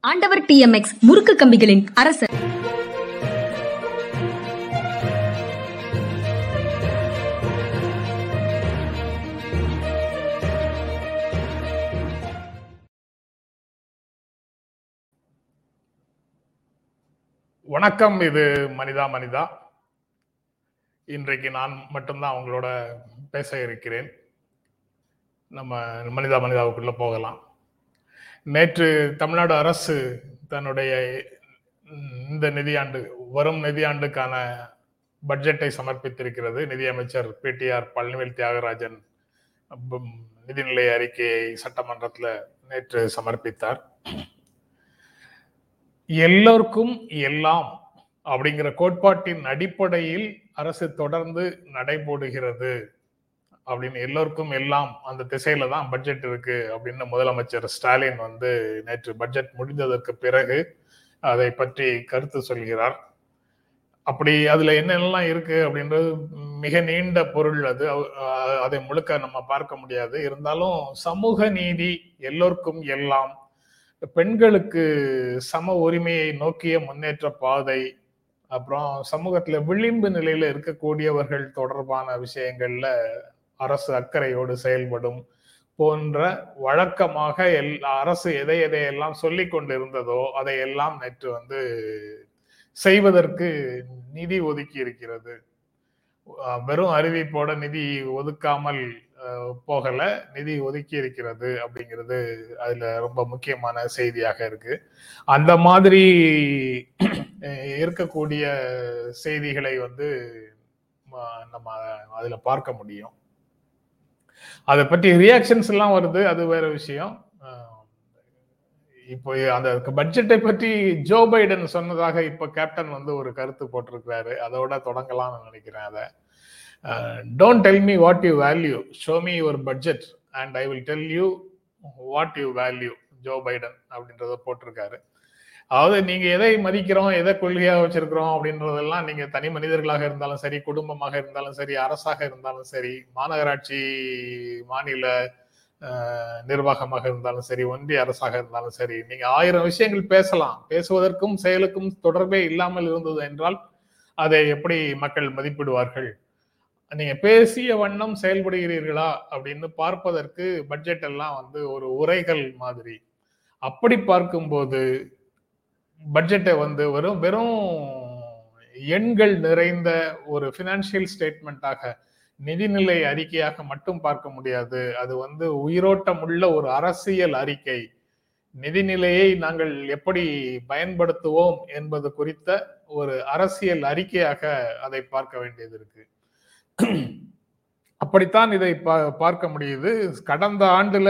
ஆண்டவர் டிஎம்எக்ஸ் முறுக்கு கம்பிகளின் அரசர். வணக்கம் இது மனிதா மனிதா. இன்றைக்கு நான் மட்டும்தான் அவங்களோட பேச இருக்கிறேன். நம்ம மனிதா மனிதாவுக்குள்ள போகலாம். நேற்று தமிழ்நாடு அரசு தன்னுடைய இந்த நிதியாண்டு வரும் நிதியாண்டுக்கான பட்ஜெட்டை சமர்ப்பித்திருக்கிறது. நிதியமைச்சர் பிடிஆர் பழனிவேல் தியாகராஜன் நிதிநிலை அறிக்கையை சட்டமன்றத்தில் நேற்று சமர்ப்பித்தார். எல்லோருக்கும் எல்லாம் அப்படிங்கிற கோட்பாட்டின் அடிப்படையில் அரசு தொடர்ந்து நடைபோடுகிறது. அப்படின்னு எல்லோருக்கும் எல்லாம் அந்த திசையில தான் பட்ஜெட் இருக்கு அப்படின்னு முதலமைச்சர் ஸ்டாலின் வந்து நேற்று பட்ஜெட் முடிந்ததற்கு பிறகு அதை பற்றி கருத்து சொல்கிறார். அப்படி அதுல என்னென்னலாம் இருக்கு அப்படின்றது மிக நீண்ட பொருள் அது. அவ- அதை முழுக்க நம்ம பார்க்க முடியாது. இருந்தாலும் சமூக நீதி எல்லோருக்கும் எல்லாம். பெண்களுக்கு சம உரிமையை நோக்கிய முன்னேற்ற பாதை. அப்புறம் சமூகத்துல விளிம்பு நிலையில இருக்கக்கூடியவர்கள் தொடர்பான விஷயங்கள்ல அரசு அக்கறையோடு செயல்படும் போன்ற வழக்கமாக எல் அரசு எதை எதையெல்லாம் சொல்லி கொண்டிருந்ததோ அதையெல்லாம் நேற்று வந்து செய்வதற்கு நிதி ஒதுக்கி இருக்கிறது. வெறும் அறிவிப்போட நிதி ஒதுக்காமல் போகல நிதி ஒதுக்கி இருக்கிறது அப்படிங்கிறது அதுல ரொம்ப முக்கியமான செய்தியாக இருக்கு. அந்த மாதிரி இருக்கக்கூடிய செய்திகளை வந்து ம- நம்ம அதுல பார்க்க முடியும். அதை பற்றி ரியாக்ஷன்ஸ் எல்லாம் வருது அது வேற விஷயம். இப்போ அந்த பட்ஜெட்டை பற்றி ஜோ பைடன் சொன்னதாக இப்போ கேப்டன் வந்து ஒரு கருத்து போட்டிருக்கிறாரு. அதோட தொடங்கலாம்னு நினைக்கிறேன் அதை. Don't tell me what you value show me your budget and I will tell you what you value Joe Biden அப்படின்றத போட்டிருக்காரு. அதாவது நீங்க எதை மதிக்கிறோம் எதை கொள்கையா வச்சிருக்கிறோம் அப்படின்றதெல்லாம் நீங்க தனி மனிதர்களாக இருந்தாலும் சரி குடும்பமாக இருந்தாலும் சரி அரசாக இருந்தாலும் சரி மாநகராட்சி மாநில நிர்வாகமாக இருந்தாலும் சரி ஒன்றிய அரசாக இருந்தாலும் சரி நீங்க ஆயிரம் விஷயங்கள் பேசலாம். பேசுவதற்கும் செயலுக்கும் தொடர்பே இல்லாமல் இருந்தது என்றால் அதை எப்படி மக்கள் மதிப்பிடுவார்கள்? நீங்க பேசிய வண்ணம் செயல்படுகிறீர்களா அப்படின்னு பார்ப்பதற்கு பட்ஜெட் எல்லாம் வந்து ஒரு உரைகள் மாதிரி. அப்படி பார்க்கும்போது பட்ஜெட்டை வந்து வெறும் வெறும் எண்கள் நிறைந்த ஒரு ஃபினான்ஷியல் ஸ்டேட்மெண்ட்டாக நிதிநிலை அறிக்கையாக மட்டும் பார்க்க முடியாது. அது வந்து உயிரோட்டம் உள்ள ஒரு அரசியல் அறிக்கை. நிதிநிலையை நாங்கள் எப்படி பயன்படுத்துவோம் என்பது குறித்த ஒரு அரசியல் அறிக்கையாக அதை பார்க்க வேண்டியது இருக்கு. அப்படித்தான் இதை பா- பார்க்க முடியுது. கடந்த ஆண்டுல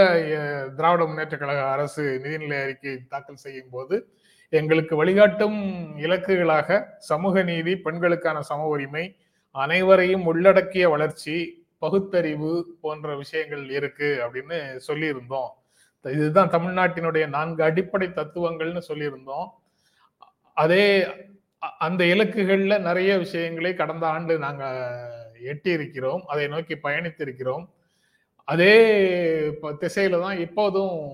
திராவிட முன்னேற்ற கழக அரசு நிதிநிலை அறிக்கை தாக்கல் செய்யும் போது எங்களுக்கு வழிகாட்டும் இலக்குகளாக சமூக நீதி பெண்களுக்கான சம உரிமை அனைவரையும் உள்ளடக்கிய வளர்ச்சி பகுத்தறிவு போன்ற விஷயங்கள் இருக்கு அப்படின்னு சொல்லியிருந்தோம். இதுதான் தமிழ்நாட்டினுடைய நான்கு அடிப்படை தத்துவங்கள்னு சொல்லியிருந்தோம். அதே அ- அந்த இலக்குகள்ல நிறைய விஷயங்களை கடந்த ஆண்டு நாங்க எட்டி இருக்கிறோம் அதை நோக்கி பயணித்திருக்கிறோம். அதே ப- திசையில தான் இப்போதும்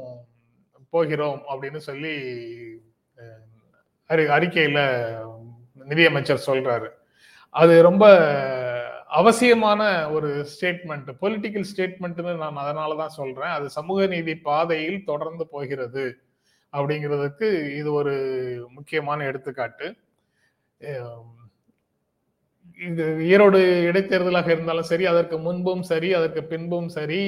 போகிறோம் அப்படின்னு சொல்லி அறி அறிக்கையில் நிதியமைச்சர் சொல்றாரு. அது ரொம்ப அவசியமான ஒரு ஸ்டேட்மெண்ட் பொலிட்டிக்கல் ஸ்டேட்மெண்ட்னு நான் அதனால தான் சொல்றேன். அது சமூக நீதி பாதையில் தொடர்ந்து போகிறது அப்படிங்கிறதுக்கு இது ஒரு முக்கியமான எடுத்துக்காட்டு. இது ஈரோடு இடைத்தேர்தலாக இருந்தாலும் சரி அதற்கு முன்பும் சரி அதற்கு பின்பும் சரி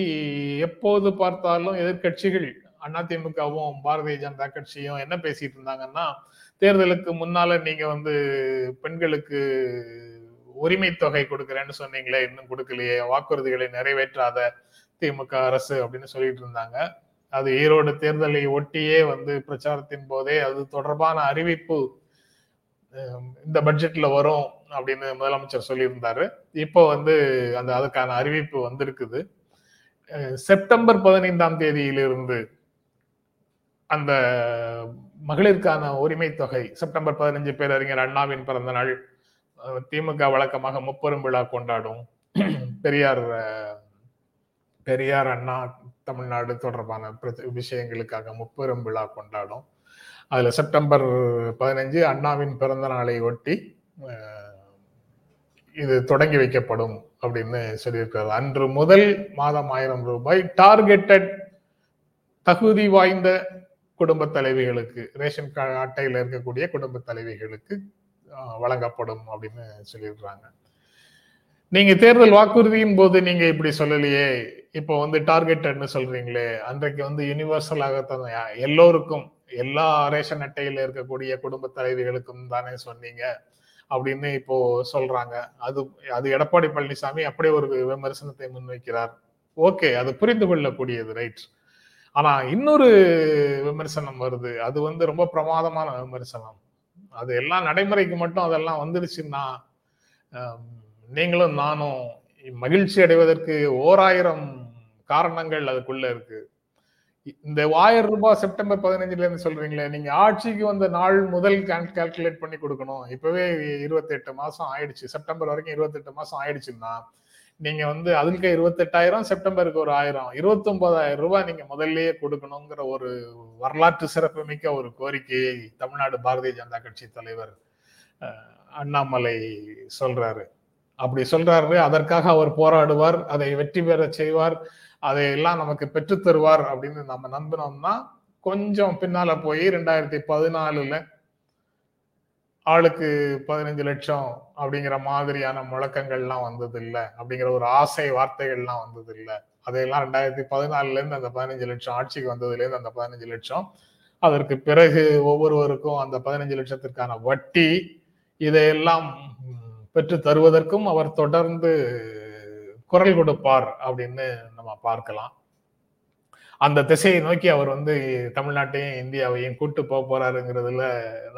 எப்போது பார்த்தாலும் எதிர்க்கட்சிகள் அதிமுகவும் பாரதிய ஜனதா கட்சியும் என்ன பேசிட்டு இருந்தாங்கன்னா தேர்தலுக்கு முன்னால நீங்க வந்து பெண்களுக்கு உரிமை தொகை கொடுக்குறேன்னு சொன்னீங்களே இன்னும் கொடுக்கலையே வாக்குறுதிகளை நிறைவேற்றாத திமுக அரசு அப்படின்னு சொல்லிட்டு இருந்தாங்க. அது ஈரோடு தேர்தலை ஒட்டியே வந்து பிரச்சாரத்தின் போதே அது தொடர்பான அறிவிப்பு இந்த பட்ஜெட்ல வரும் அப்படின்னு முதலமைச்சர் சொல்லியிருந்தாரு. இப்போ வந்து அந்த அதுக்கான அறிவிப்பு வந்திருக்குது. செப்டம்பர் பதினைந்தாம் தேதியிலிருந்து அந்த மகளிருக்கான உரிமை தொகை. செப்டம்பர் பதினஞ்சு பேரறிஞர் அண்ணாவின் பிறந்த நாள். திமுக வழக்கமாக முப்பெரும் விழா கொண்டாடும். பெரியார் பெரியார் அண்ணா தமிழ்நாடு தொடர்பான விஷயங்களுக்காக முப்பெரும் விழா கொண்டாடும். அதுல செப்டம்பர் பதினஞ்சு அண்ணாவின் பிறந்த நாளை ஒட்டி இது தொடங்கி வைக்கப்படும் அப்படின்னு சொல்லியிருக்கிறது அன்று முதல் மாதம் ஆயிரம் ரூபாய். டார்கெட்டட் தகுதி வாய்ந்த குடும்ப தலைவிகளுக்கு ரேஷன் கார்டு அட்டையில் இருக்கக்கூடிய குடும்ப தலைவிகளுக்கு வழங்கப்படும் அப்படின்னு சொல்லிடுறாங்க. நீங்க தேர்தல் வாக்குறுதியின் போது நீங்க இப்படி சொல்லலையே இப்போ வந்து டார்கெட்டட்னு சொல்றீங்களே அன்றைக்கு வந்து யூனிவர்சலாகத்தான் எல்லோருக்கும் எல்லா ரேஷன் அட்டையில இருக்கக்கூடிய குடும்ப தலைவிகளுக்கும் தானே சொன்னீங்க அப்படின்னு இப்போ சொல்றாங்க. அது அது எடப்பாடி பழனிசாமி அப்படியே ஒரு விமர்சனத்தை முன்வைக்கிறார். ஓகே அது புரிந்து கொள்ளக்கூடியது ரைட். ஆனா இன்னொரு விமர்சனம் வருது. அது வந்து ரொம்ப பிரமாதமான விமர்சனம். அது எல்லாம் நடைமுறைக்கு மட்டும் அதெல்லாம் வந்துடுச்சுன்னா நீங்களும் நானும் மகிழ்ச்சி அடைவதற்கு ஓராயிரம் காரணங்கள் அதுக்குள்ள இருக்கு. இந்த ஆயிரம் ரூபாய் செப்டம்பர் பதினஞ்சுல இருந்து சொல்றீங்களே நீங்க ஆட்சிக்கு வந்த நாள் முதல் கால்குலேட் பண்ணி கொடுக்கணும். இப்பவே இருபத்தி எட்டு மாசம் ஆயிடுச்சு. செப்டம்பர் வரைக்கும் இருபத்தி எட்டு மாசம் ஆயிடுச்சுன்னா நீங்க வந்து அதுக்கு இருபத்தெட்டாயிரம் செப்டம்பருக்கு ஒரு ஆயிரம். இருபத்தி ஒன்பதாயிரம் ரூபாய் நீங்க முதல்லயே கொடுக்கணுங்கிற ஒரு வரலாற்று சிறப்புமிக்க ஒரு கோரிக்கையை தமிழ்நாடு பாரதிய ஜனதா கட்சி தலைவர் அண்ணாமலை சொல்றாரு. அப்படி சொல்றாரு அதற்காக அவர் போராடுவார் அதை வெற்றி பெற செய்வார் அதையெல்லாம் நமக்கு பெற்றுத் தருவார் அப்படின்னு நம்ம நம்பினோம்னா கொஞ்சம் பின்னால போய் ரெண்டாயிரத்தி பதினாலுல ஆளுக்கு பதினஞ்சு லட்சம் அப்படிங்கிற மாதிரியான முழக்கங்கள்லாம் வந்தது இல்லை அப்படிங்கிற ஒரு ஆசை வார்த்தைகள்லாம் வந்தது இல்லை அதையெல்லாம் ரெண்டாயிரத்தி பதினாலுல இருந்து அந்த பதினஞ்சு லட்சம் ஆட்சிக்கு வந்ததுல இருந்து அந்த பதினஞ்சு லட்சம். அதற்கு பிறகு ஒவ்வொருவருக்கும் அந்த பதினஞ்சு லட்சத்திற்கான வட்டி இதையெல்லாம் பெற்று தருவதற்கும் அவர் தொடர்ந்து குரல் கொடுப்பார் அப்படின்னு நம்ம பார்க்கலாம். அந்த திசையை நோக்கி அவர் வந்து தமிழ்நாட்டையும் இந்தியாவையும் கூட்டு போக போறாருங்கிறதுல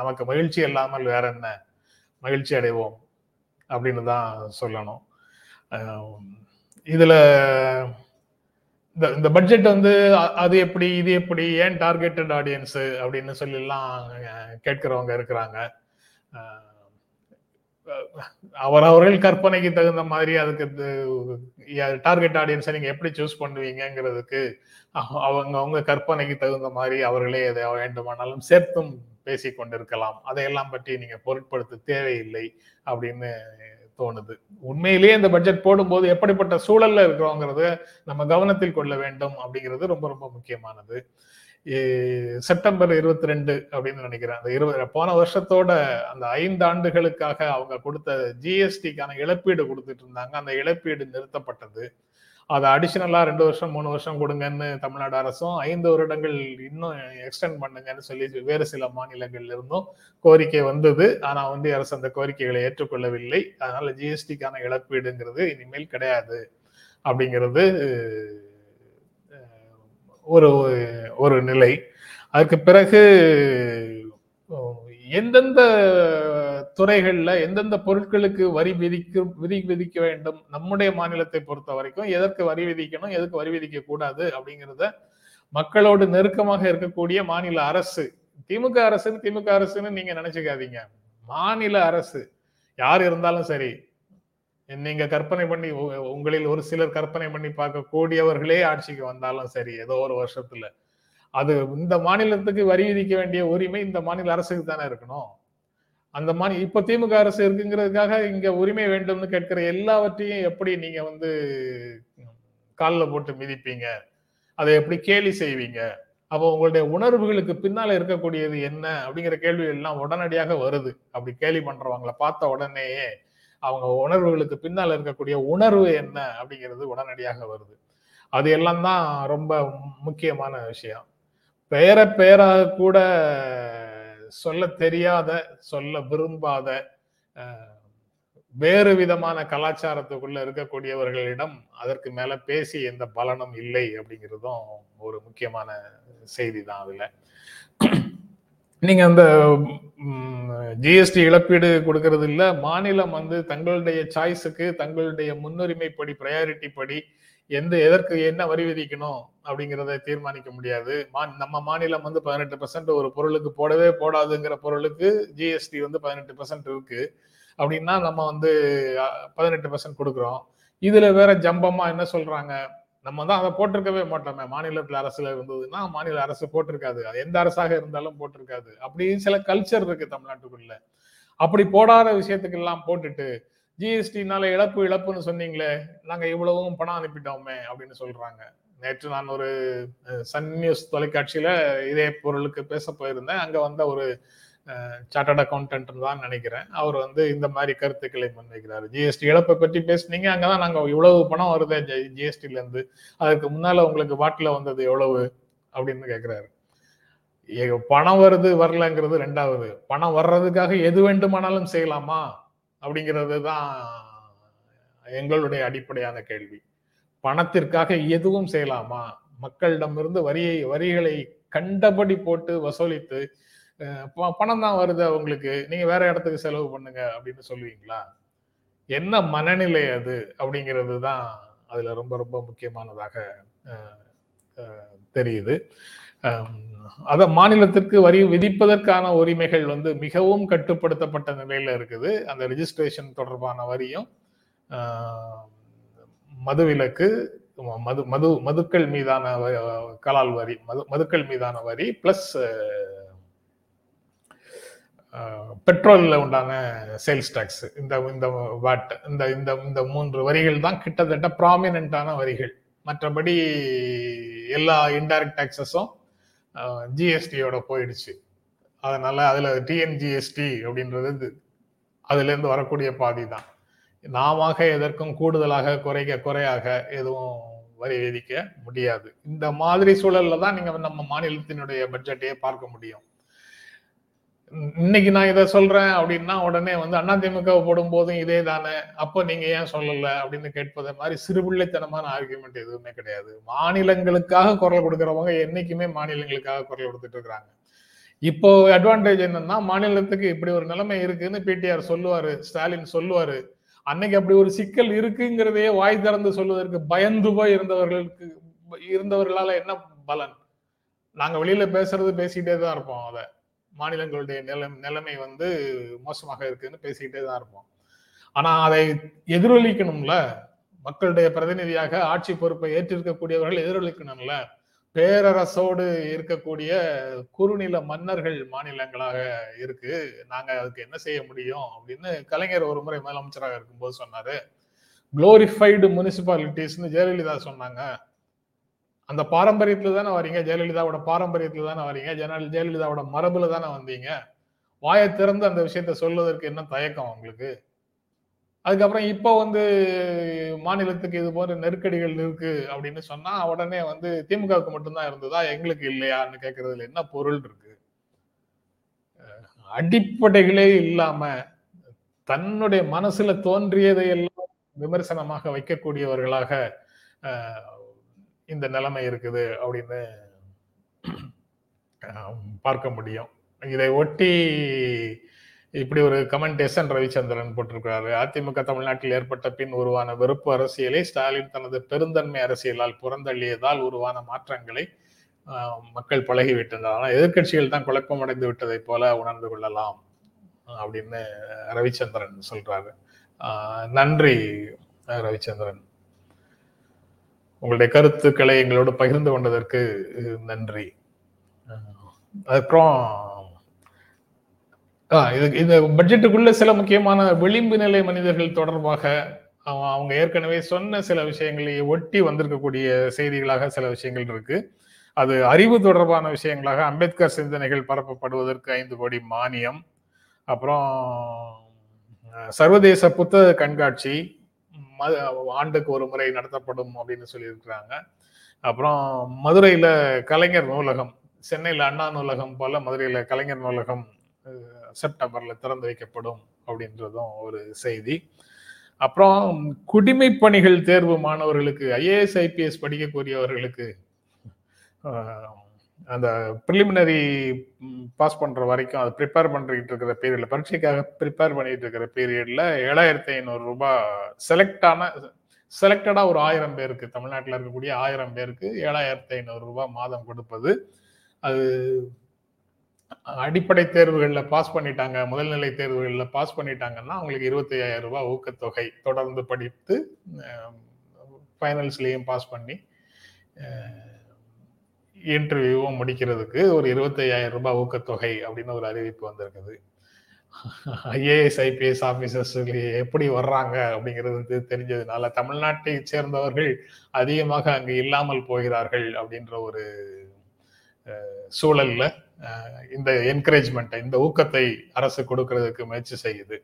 நமக்கு மகிழ்ச்சி இல்லாமல் வேற என்ன? மகிழ்ச்சி அடைவோம் அப்படின்னு தான் சொல்லணும். இதுல இந்த இந்த பட்ஜெட் வந்து அது எப்படி இது எப்படி ஏன் டார்கெட்டட் ஆடியன்ஸு அப்படின்னு சொல்லிலாம் கேட்கிறவங்க இருக்கிறாங்க. அவர் அவரவர்கள் கற்பனைக்கு தகுந்த மாதிரி அதுக்கு டார்கெட் ஆடியன்ஸை நீங்கள் எப்படி சூஸ் பண்ணுவீங்கங்கிறதுக்கு அவங்க அவங்க கற்பனைக்கு தகுந்த மாதிரி அவர்களே எதை வேண்டுமானாலும் சேர்த்தும் பேசி கொண்டிருக்கலாம் அதையெல்லாம் பற்றி நீங்கள் பொருட்படுத்த தேவையில்லை அப்படின்னு தோணுது. உண்மையிலேயே இந்த பட்ஜெட் போடும்போது எப்படிப்பட்ட சூழல்ல இருக்கிறோங்கிறத நம்ம கவனத்தில் கொள்ள வேண்டும் அப்படிங்கிறது ரொம்ப ரொம்ப முக்கியமானது. செப்டம்பர் இருபத்தி ரெண்டு அப்படின்னு நினைக்கிறேன். அந்த இருபது போன வருஷத்தோட அந்த ஐந்து ஆண்டுகளுக்காக அவங்க கொடுத்த ஜிஎஸ்டிக்கான இழப்பீடு கொடுத்துட்டு இருந்தாங்க. அந்த இழப்பீடு நிறுத்தப்பட்டது. அதை அடிஷனலா ரெண்டு வருஷம் மூணு வருஷம் கொடுங்கன்னு தமிழ்நாடு அரசும் ஐந்து வருடங்கள் இன்னும் எக்ஸ்டெண்ட் பண்ணுங்கன்னு சொல்லி வேறு சில மாநிலங்கள்ல இருந்தும் கோரிக்கை வந்தது. ஆனா ஒன்றிய அரசு அந்த கோரிக்கைகளை ஏற்றுக்கொள்ளவில்லை. அதனால ஜிஎஸ்டிக்கான இழப்பீடுங்கிறது இனிமேல் கிடையாது. அப்படிங்கிறது ஒரு ஒரு நிலை. அதுக்கு பிறகு எந்தெந்த துறைகளில் எந்தெந்த பொருட்களுக்கு வரி விதிக்க விதி விதிக்க வேண்டும் நம்முடைய மாநிலத்தை பொறுத்த வரைக்கும் எதற்கு வரி விதிக்கணும் எதுக்கு வரி விதிக்க கூடாது அப்படிங்கிறத மக்களோடு நெருக்கமாக இருக்கக்கூடிய மாநில அரசு திமுக அரசுன்னு திமுக அரசுன்னு நீங்க நினைச்சுக்காதீங்க. மாநில அரசு யார் இருந்தாலும் சரி நீங்க கற்பனை பண்ணி உ- உங்களில் ஒரு சிலர் கற்பனை பண்ணி பார்க்கக்கூடியவர்களே ஆட்சிக்கு வந்தாலும் சரி ஏதோ ஒரு வருஷத்துல. அது இந்த மாநிலத்துக்கு வரி விதிக்க வேண்டிய உரிமை இந்த மாநில அரசுக்கு தானே இருக்கணும். அந்த மாநில இப்ப திமுக அரசு இருக்குங்கிறதுக்காக இங்க உரிமை வேண்டும்னு கேட்கிற எல்லாவற்றையும் எப்படி நீங்க வந்து காலில் போட்டு மிதிப்பீங்க? அதை எப்படி கேலி செய்வீங்க? அப்போ உங்களுடைய உணர்வுகளுக்கு பின்னால இருக்கக்கூடியது என்ன? அப்படிங்கிற கேள்வி எல்லாம் உடனடியாக வருது. அப்படி கேலி பண்றவங்கள பார்த்த உடனேயே அவங்க உணர்வுகளுக்கு பின்னால் இருக்கக்கூடிய உணர்வு என்ன அப்படிங்கிறது உடனடியாக வருது. அது எல்லாம் தான் ரொம்ப முக்கியமான விஷயம். பெயர பெயராக கூட சொல்ல தெரியாத சொல்ல விரும்பாத வேறு விதமான கலாச்சாரத்துக்குள்ள இருக்கக்கூடியவர்களிடம் அதற்கு மேல பேசி எந்த பலனும் இல்லை அப்படிங்கிறதும் ஒரு முக்கியமான செய்தி தான் அதுல. நீங்க அந்த ஜிஎஸ்டி இழப்பீடு கொடுக்கறது இல்ல மாநிலம் வந்து தங்களுடைய சாய்ஸுக்கு தங்களுடைய முன்னுரிமைப்படி ப்ரையாரிட்டி படி எந்த எதற்கு என்ன வரி விதிக்கணும் அப்படிங்கிறத தீர்மானிக்க முடியாது. நம்ம மாநிலம் வந்து பதினெட்டு பர்சன்ட் ஒரு பொருளுக்கு போடவே போடாதுங்கிற பொருளுக்கு ஜிஎஸ்டி வந்து பதினெட்டு பர்சன்ட் இருக்கு. அப்படின்னா நம்ம வந்து பதினெட்டு பர்சன்ட் கொடுக்குறோம். இதுல வேற ஜம்பமா என்ன சொல்றாங்க? நம்ம தான் அதை போட்டிருக்கவே மாட்டோமே. மாநிலத்தில் அரசுல இருந்ததுன்னா மாநில அரசு போட்டிருக்காது. அது எந்த அரசாக இருந்தாலும் போட்டிருக்காது. அப்படி சில கல்ச்சர் இருக்கு தமிழ்நாட்டுக்குள்ள. அப்படி போடாத விஷயத்துக்கு எல்லாம் போட்டுட்டு ஜிஎஸ்டினால இழப்பு இழப்புன்னு சொன்னீங்களே நாங்க இவ்வளவும் பணம் அனுப்பிட்டோமே அப்படின்னு சொல்றாங்க. நேற்று நான் ஒரு சன் நியூஸ் தொலைக்காட்சியில இதே பொருளுக்கு பேச போயிருந்தேன். அங்க வந்த ஒரு சார்ட்டர்ட் அக்கௌண்டன்ட் தான் நினைக்கிறேன். அவர் வந்து இந்த மாதிரி கருத்துக்களை முன்வைக்கிறார். ஜிஎஸ்டி இழப்பை பற்றி பேசுனீங்க அங்கதான் நாங்கள் இவ்வளவு பணம் வருது ஜிஎஸ்டிலேருந்து அதுக்கு முன்னால் உங்களுக்கு வாட்டில் வந்தது எவ்வளவு அப்படின்னு கேட்குறாரு பணம் வருது வரலங்கிறது ரெண்டாவது. பணம் வர்றதுக்காக எது வேண்டுமானாலும் செய்யலாமா? அப்படிங்கிறது தான் எங்களுடைய அடிப்படையான கேள்வி. பணத்திற்காக எதுவும் செய்யலாமா? மக்களிடமிருந்து வரியை வரிகளை கண்டபடி போட்டு வசூலித்து பணம் தான் வருது அவங்களுக்கு நீங்க வேற இடத்துக்கு செலவு பண்ணுங்க அப்படின்னு சொல்லுவீங்களா? என்ன மனநிலை அது அப்படிங்கிறது தான் அதுல ரொம்ப ரொம்ப முக்கியமானதாக தெரியுது. அத மாநிலத்திற்கு வரி விதிப்பதற்கான உரிமைகள் வந்து மிகவும் கட்டுப்படுத்தப்பட்ட நிலையில இருக்குது. அந்த ரிஜிஸ்ட்ரேஷன் தொடர்பான வரியும் மதுவிலக்கு மது மது மதுக்கள் மீதான கலால் வரி மது மதுக்கள் மீதான வரி பிளஸ் பெட்ரோலில் உண்டான சேல்ஸ் டேக்ஸ் இந்த இந்த வாட் இந்த இந்த இந்த மூன்று வரிகள் தான் கிட்டத்தட்ட ப்ராமினண்டான வரிகள். மற்றபடி எல்லா இன்டைரக்ட் டேக்ஸஸும் ஜிஎஸ்டியோட போயிடுச்சு. அதனால அதில் டிஎன்ஜிஎஸ்டி அப்படின்றது அதுலேருந்து வரக்கூடிய பாதி தான். நாம எதற்கும் கூடுதலாக குறைக்க குறையாக எதுவும் வரி விதிக்க முடியாது. இந்த மாதிரி சூழல்ல தான் நீங்க நம்ம மாநிலத்தினுடைய பட்ஜெட்டையே பார்க்க முடியும். இன்னைக்கு நான் இதை சொல்றேன் அப்படின்னா உடனே வந்து அதிமுக போடும் போதும் இதே தானே. அப்போ நீங்க ஏன் சொல்லல அப்படின்னு கேட்பதை மாதிரி சிறுபிள்ளைத்தனமான ஆர்குமெண்ட் எதுவுமே கிடையாது. மாநிலங்களுக்காக குரல் கொடுக்கறவங்க என்னைக்குமே மாநிலங்களுக்காக குரல் கொடுத்துட்டு இருக்கிறாங்க. இப்போ அட்வான்டேஜ் என்னன்னா மாநிலத்துக்கு இப்படி ஒரு நிலைமை இருக்குன்னு பிடிஆர் சொல்லுவாரு ஸ்டாலின் சொல்லுவாரு. அன்னைக்கு அப்படி ஒரு சிக்கல் இருக்குங்கிறதையே வாய் திறந்து சொல்வதற்கு பயந்து போய் இருந்தவர்களுக்கு இருந்தவர்களால என்ன பலன்? நாங்க வெளியில பேசுறது பேசிக்கிட்டே தான் இருப்போம் அதை. மாநிலங்களுடைய நிலம் நிலைமை வந்து மோசமாக இருக்குன்னு பேசிக்கிட்டே தான் இருப்போம். ஆனா அதை எதிரொலிக்கணும்ல? மக்களுடைய பிரதிநிதியாக ஆட்சி பொறுப்பை ஏற்றிருக்கக்கூடியவர்கள் எதிரொலிக்கணும்ல? பேரரசோடு இருக்கக்கூடிய குறுநில மன்னர்கள் மாநிலங்களாக இருக்கு. நாங்க அதுக்கு என்ன செய்ய முடியும்? அப்படின்னு கலைஞர் ஒரு முறை முதலமைச்சராக இருக்கும்போது சொன்னாரு. குளோரிஃபைடு முனிசிபாலிட்டிஸ்னு ஜெயலலிதா சொன்னாங்க. அந்த பாரம்பரியத்துல தானே வரீங்க? ஜெயலலிதாவோட பாரம்பரியத்துல தானே வரீங்க? ஜெனரல் ஜெயலலிதாவோட மரபுல தானே வந்தீங்க? வாயை திறந்து அந்த விஷயத்த சொல்வதற்கு என்ன தயக்கம் உங்களுக்கு? அதுக்கப்புறம் இப்போ வந்து மாநிலத்துக்கு இது போன்ற நெருக்கடிகள் இருக்கு அப்படின்னு சொன்னா உடனே வந்து திமுகவுக்கு மட்டும்தான் இருந்ததா? எங்களுக்கு இல்லையான்னு கேட்கறதுல என்ன பொருள் இருக்கு? அடிப்படைகளே இல்லாம தன்னுடைய மனசுல தோன்றியதை எல்லாம் விமர்சனமாக வைக்கக்கூடியவர்களாக இந்த நிலைமை இருக்குது அப்படின்னு பார்க்க முடியும். இதை ஒட்டி இப்படி ஒரு கமெண்ட் எஸ் என் ரவிச்சந்திரன் போட்டிருக்கிறாரு. அதிமுக தமிழ்நாட்டில் ஏற்பட்ட பின் உருவான வெறுப்பு அரசியலை ஸ்டாலின் தனது பெருந்தன்மை அரசியலால் புறந்தள்ளியதால் உருவான மாற்றங்களை மக்கள் பழகிவிட்டனர். ஆனால் எதிர்கட்சிகள் தான் குழப்பமடைந்து விட்டதை போல உணர்ந்து கொள்ளலாம் அப்படின்னு ரவிச்சந்திரன் சொல்றாரு. நன்றி ரவிச்சந்திரன். உங்களுடைய கருத்துக்களை எங்களோடு பகிர்ந்து கொண்டதற்கு நன்றி. அதுக்கப்புறம் இது இந்த பட்ஜெட்டுக்குள்ள சில முக்கியமான விளிம்பு நிலை மனிதர்கள் தொடர்பாக அவங்க ஏற்கனவே சொன்ன சில விஷயங்களை ஒட்டி வந்திருக்கக்கூடிய செய்திகளாக சில விஷயங்கள் இருக்கு. அது அறிவு தொடர்பான விஷயங்களாக அம்பேத்கர் சிந்தனைகள் பரப்பப்படுவதற்கு ஐந்து கோடி மானியம். அப்புறம் சர்வதேச புத்தக கண்காட்சி ஆண்டுக்கு ஒரு முறை நடத்தப்படும் அப்படின்னு சொல்லியிருக்கிறாங்க. அப்புறம் மதுரையில் கலைஞர் நூலகம் சென்னையில் அண்ணா நூலகம் போல மதுரையில் கலைஞர் நூலகம் செப்டம்பரில் திறந்து வைக்கப்படும் அப்படின்றதும் ஒரு செய்தி. அப்புறம் குடிமை பணிகள் தேர்வு மாணவர்களுக்கு ஐஏஎஸ் ஐபிஎஸ் படிக்கக்கூடியவர்களுக்கு அந்த ப்ரிலிமினரி பாஸ் பண்ற வரைக்கும் அதை ப்ரிப்பேர் பண்ணிட்டு இருக்கிற பீரியட்ல பரீட்சைக்காக ப்ரிப்பேர் பண்ணிட்டு இருக்கிற பீரியட்ல ஏழாயிரத்தி ஐநூறு ரூபாய் செலக்டான செலக்டடா ஒரு ஆயிரம் பேருக்கு தமிழ்நாட்டில் இருக்கக்கூடிய ஆயிரம் பேருக்கு ஏழாயிரத்தி ஐநூறு ரூபாய் மாதம் கொடுப்பது. அது அடிப்படை தேர்வுகளில் பாஸ் பண்ணிட்டாங்க முதல்நிலை தேர்வுகளில் பாஸ் பண்ணிட்டாங்கன்னா அவங்களுக்கு இருபத்தி ஐயாயிரம் ரூபாய் ஊக்கத்தொகை. தொடர்ந்து படித்து ஃபைனல்ஸ்லேயும் பாஸ் பண்ணி இன்டர்வியூவும் முடிக்கிறதுக்கு ஒரு இருபத்தையாயிரம் ரூபாய் ஊக்கத்தொகை அப்படின்னு ஒரு அறிவிப்பு வந்திருக்குது. ஐஏஎஸ் ஐபிஎஸ் ஆபீசர்ஸ் எப்படி வர்றாங்க அப்படிங்கிறது தெரிஞ்சதுனால தமிழ்நாட்டை சேர்ந்தவர்கள் அதிகமாக அங்கு இல்லாமல் போகிறார்கள் அப்படின்ற ஒரு சூழல்ல இந்த என்கரேஜ்மெண்ட்டை இந்த ஊக்கத்தை அரசு கொடுக்கறதுக்கு முயற்சி செய்யுது.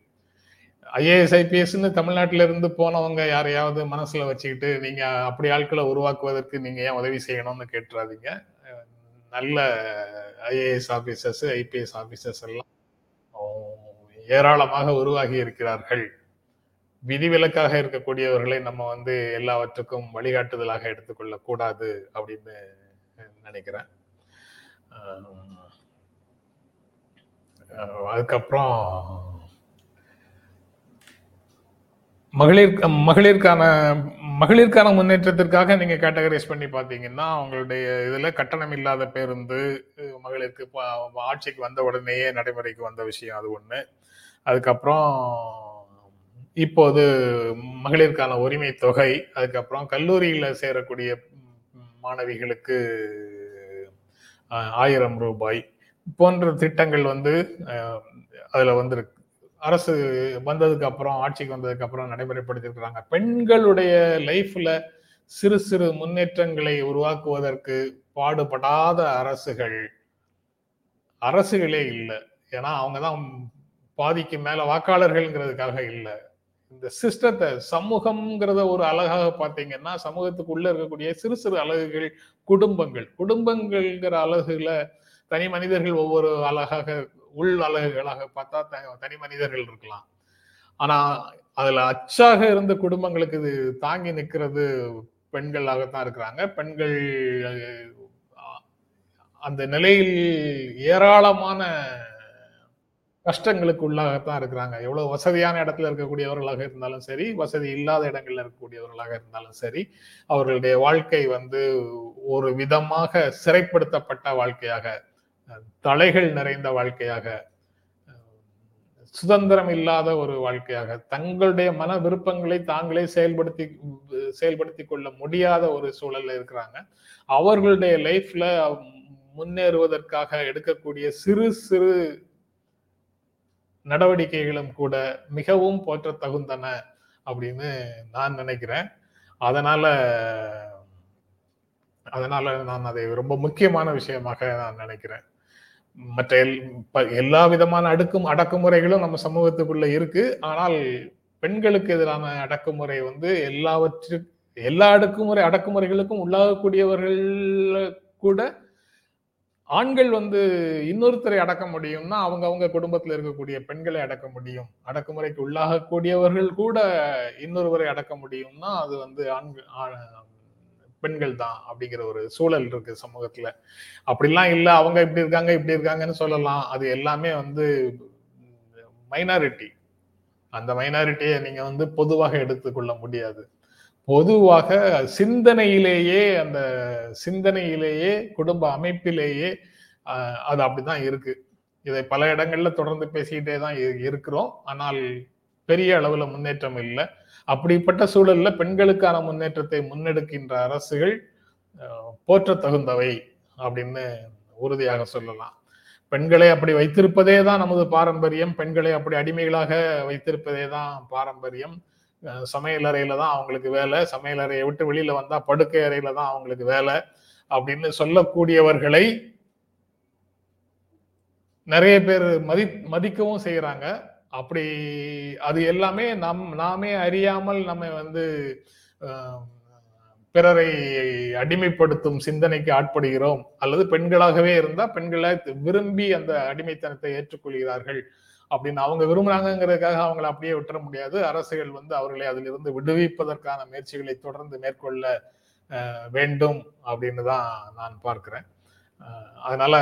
ஐஏஎஸ் ஐபிஎஸ்ன்னு தமிழ்நாட்டில இருந்து போனவங்க யாரையாவது மனசுல வச்சுக்கிட்டு நீங்க அப்படி ஆட்களை உருவாக்குவதற்கு நீங்க ஏன் உதவி செய்யணும்னு கேட்டுறாதீங்க. நல்ல ஐஏஎஸ் ஆபீசர்ஸ் ஐபிஎஸ் ஆபீசர்ஸ் எல்லாம் ஏராளமாக உருவாகி இருக்கிறார்கள். விதிவிலக்காக இருக்கக்கூடியவர்களை நம்ம வந்து எல்லாவற்றுக்கும் வழிகாட்டுதலாக எடுத்துக்கொள்ள கூடாது அப்படின்னு நினைக்கிறேன். அதுக்கப்புறம் மகளிர் மகளிருக்கான மகளிருக்கான முன்னேற்றத்திற்காக நீங்கள் கேட்டகரைஸ் பண்ணி பார்த்தீங்கன்னா அவங்களுடைய இதில் கட்டணம் இல்லாத பேருந்து மகளிருக்கு ஆட்சிக்கு வந்த உடனேயே நடைமுறைக்கு வந்த விஷயம் அது ஒன்று அதுக்கப்புறம் இப்போது மகளிருக்கான உரிமை தொகை அதுக்கப்புறம் கல்லூரியில் சேரக்கூடிய மாணவிகளுக்கு ஆயிரம் ரூபாய் போன்ற திட்டங்கள் வந்து அதில் வந்திருக்கு. அரசு வந்ததுக்கு அப்புறம் ஆட்சிக்கு வந்ததுக்கு அப்புறம் நடைமுறைப்படுத்திருக்கிறாங்க பெண்களுடைய லைஃப்ல சிறு சிறு முன்னேற்றங்களை உருவாக்குவதற்கு பாடுபடாத அரசுகள் அரசுகளே இல்லை. ஏன்னா அவங்க தான் பாதிக்கு மேல வாக்காளர்கள்ங்கிறதுக்காக இல்லை. இந்த சிஸ்டத்தை சமூகம்ங்கிறத ஒரு அழகாக பார்த்தீங்கன்னா சமூகத்துக்குள்ள இருக்கக்கூடிய சிறு சிறு அழகுகள் குடும்பங்கள். குடும்பங்கள்ங்கிற அழகுல தனி மனிதர்கள் ஒவ்வொரு அழகாக உள் அழகுகளாக பார்த்தா தனி மனிதர்கள் இருக்கலாம். ஆனா அதுல அச்சாக இருந்த குடும்பங்களுக்கு இது தாங்கி நிற்கிறது பெண்களாகத்தான் இருக்கிறாங்க. பெண்கள் அந்த நிலையில் ஏராளமான கஷ்டங்களுக்கு உள்ளாகத்தான் இருக்கிறாங்க. எவ்வளவு வசதியான இடத்துல இருக்கக்கூடியவர்களாக இருந்தாலும் சரி வசதி இல்லாத இடங்கள்ல இருக்கக்கூடியவர்களாக இருந்தாலும் சரி அவர்களுடைய வாழ்க்கை வந்து ஒரு விதமாக சிறைப்படுத்தப்பட்ட வாழ்க்கையாக தலைகள் நிறைந்த வாழ்க்கையாக சுதந்திரம் இல்லாத ஒரு வாழ்க்கையாக தங்களுடைய மன விருப்பங்களை தாங்களே செயல்படுத்தி செயல்படுத்தி கொள்ள முடியாத ஒரு சூழல்ல இருக்கிறாங்க. அவர்களுடைய லைஃப்ல முன்னேறுவதற்காக எடுக்கக்கூடிய சிறு சிறு நடவடிக்கைகளும் கூட மிகவும் போற்ற தகுந்தன அப்படின்னு நான் நினைக்கிறேன். அதனால அதனால நான் அதை ரொம்ப முக்கியமான விஷயமாக நான் நினைக்கிறேன். மற்ற எல்லா விதமான அடுக்கும் அடக்குமுறைகளும் நம்ம சமூகத்துக்குள்ள இருக்கு. ஆனால் பெண்களுக்கு எதிரான அடக்குமுறை வந்து எல்லாவற்று எல்லா அடக்குமுறை அடக்குமுறைகளுக்கும் உள்ளாகக்கூடியவர்கள் கூட ஆண்கள் வந்து இன்னொருத்தரை அடக்க முடியும்னா அவங்க அவங்க குடும்பத்தில் இருக்கக்கூடிய பெண்களை அடக்க முடியும். அடக்குமுறைக்கு உள்ளாகக்கூடியவர்கள் கூட இன்னொருவரை அடக்க முடியும்னா அது வந்து ஆண்கள் பெண்கள் தான் அப்படிங்கிற ஒரு சூழல் இருக்கு சமூகத்துல. அப்படிலாம் இல்ல அவங்க இப்படி இருக்காங்க இப்படி இருக்காங்கன்னு சொல்லலாம். அது எல்லாமே வந்து மைனாரிட்டி அந்த மைனாரிட்டியை நீங்க வந்து பொதுவாக எடுத்துக்கொள்ள முடியாது. பொதுவாக சிந்தனையிலேயே அந்த சிந்தனையிலேயே குடும்ப அமைப்பிலேயே அது அப்படிதான் இருக்கு. இதை பல இடங்கள்ல தொடர்ந்து பேசிக்கிட்டே தான் இருக்கிறோம். ஆனால் பெரிய அளவுல முன்னேற்றம் இல்லை. அப்படிப்பட்ட சூழல்ல பெண்களுக்கான முன்னேற்றத்தை முன்னெடுக்கின்ற அரசுகள் போற்ற தகுந்தவை அப்படின்னு உறுதியாக சொல்லலாம். பெண்களை அப்படி வைத்திருப்பதே தான் நமது பாரம்பரியம். பெண்களை அப்படி அடிமைகளாக வைத்திருப்பதே தான் பாரம்பரியம். சமையல் அறையில தான் அவங்களுக்கு வேலை. சமையல் அறையை விட்டு வெளியில வந்தா படுக்கை அறையில தான் அவங்களுக்கு வேலை அப்படின்னு சொல்லக்கூடியவர்களை நிறைய பேர் மதி மதிக்கவும் செய்யறாங்க அப்படி அது எல்லாமே நம் நாமே அறியாமல் நம்ம வந்து பிறரை அடிமைப்படுத்தும் சிந்தனைக்கு ஆட்படுகிறோம். அல்லது பெண்களாகவே இருந்தா பெண்களை விரும்பி அந்த அடிமைத்தனத்தை ஏற்றுக்கொள்கிறார்கள். அப்படின்னு அவங்க விரும்புறாங்கிறதுக்காக அவங்களை அப்படியே விட்டுற முடியாது. அரசுகள் வந்து அவர்களை அதிலிருந்து விடுவிப்பதற்கான முயற்சிகளை தொடர்ந்து மேற்கொள்ள வேண்டும் அப்படின்னு தான் நான் பார்க்கிறேன். அதனால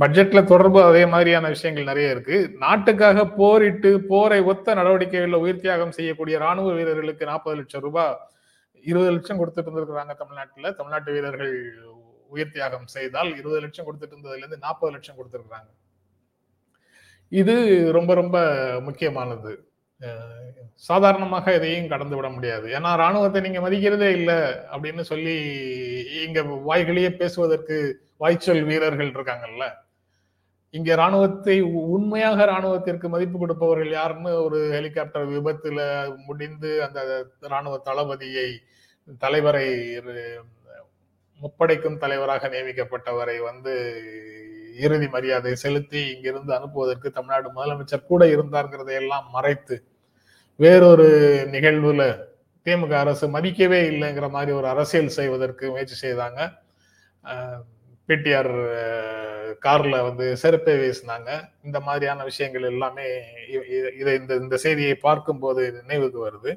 பட்ஜெட்ல தொடர்பு அதே மாதிரியான விஷயங்கள் நிறைய இருக்கு. நாட்டுக்காக போரிட்டு போரை ஒத்த நடவடிக்கைகளில் உயிர் தியாகம் செய்யக்கூடிய ராணுவ வீரர்களுக்கு நாற்பது லட்சம் ரூபாய் இருபது லட்சம் கொடுத்துட்டு இருந்திருக்கிறாங்க தமிழ்நாட்டில். தமிழ்நாட்டு வீரர்கள் உயிர் தியாகம் செய்தால் இருபது லட்சம் கொடுத்துட்டு இருந்ததுல இருந்து நாற்பது லட்சம் கொடுத்துருக்குறாங்க. இது ரொம்ப ரொம்ப முக்கியமானது. சாதாரணமாக எதையும் கடந்து விட முடியாது. ஏன்னா ராணுவத்தை நீங்க மதிக்கிறதே இல்லை அப்படின்னு சொல்லி இங்க வாய்களையே பேசுவதற்கு வாய்ச்சொல் வீரர்கள் இருக்காங்கல்ல. இங்க ராணுவத்தை உ- உண்மையாக ராணுவத்திற்கு மதிப்பு கொடுப்பவர்கள் யாருன்னு ஒரு ஹெலிகாப்டர் விபத்துல முடிந்து அந்த ராணுவ தளபதியை தலைவரை முப்படைக்கும் தலைவராக நியமிக்கப்பட்டவரை வந்து இறுதி மரியாதை செலுத்தி இங்கிருந்து அனுப்புவதற்கு தமிழ்நாடு முதலமைச்சர் கூட இருந்தார்கிறதை எல்லாம் மறைத்து வேறொரு நிகழ்வுல திமுக அரசு மதிக்கவே இல்லைங்கிற மாதிரி ஒரு அரசியல் செய்வதற்கு முயற்சி செய்தாங்க. பிடிஆர் கார்ல வந்து செருப்பை வீசினாங்க. இந்த மாதிரியான விஷயங்கள் எல்லாமே இதை இந்த இந்த செய்தியை பார்க்கும்போது நினைவுக்கு வருது.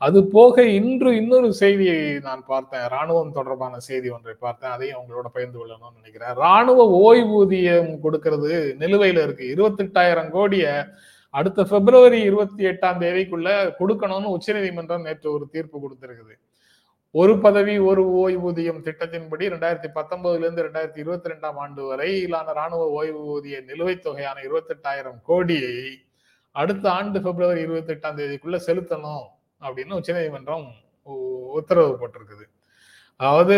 அது போக இன்று இன்னொரு செய்தியை நான் பார்த்தேன். ராணுவம் தொடர்பான செய்தி ஒன்றை பார்த்தேன். அதையும் உங்களோட பகிர்ந்து கொள்ளணும்னு நினைக்கிறேன். ராணுவ ஓய்வூதியம் கொடுக்கறது நிலுவையில இருக்கு. இருபத்தெட்டாயிரம் கோடியை அடுத்த பிப்ரவரி இருபத்தி எட்டாம் தேதிக்குள்ள கொடுக்கணும்னு உச்சநீதிமன்றம் நேற்று ஒரு தீர்ப்பு கொடுத்திருக்குது. ஒரு பதவி ஒரு ஓய்வூதியம் திட்டத்தின்படி ரெண்டாயிரத்தி பத்தொன்பதுல இருந்து ரெண்டாயிரத்தி இருபத்தி ரெண்டாம் ஆண்டு வரையிலான ராணுவ ஓய்வூதிய நிலுவைத் தொகையான இருபத்தெட்டாயிரம் கோடியை அடுத்த ஆண்டு பிப்ரவரி இருபத்தி எட்டாம் தேதிக்குள்ள செலுத்தணும். அப்படின்னு உச்சநீதிமன்றம் உ- உத்தரவு போட்டிருக்குது. அதாவது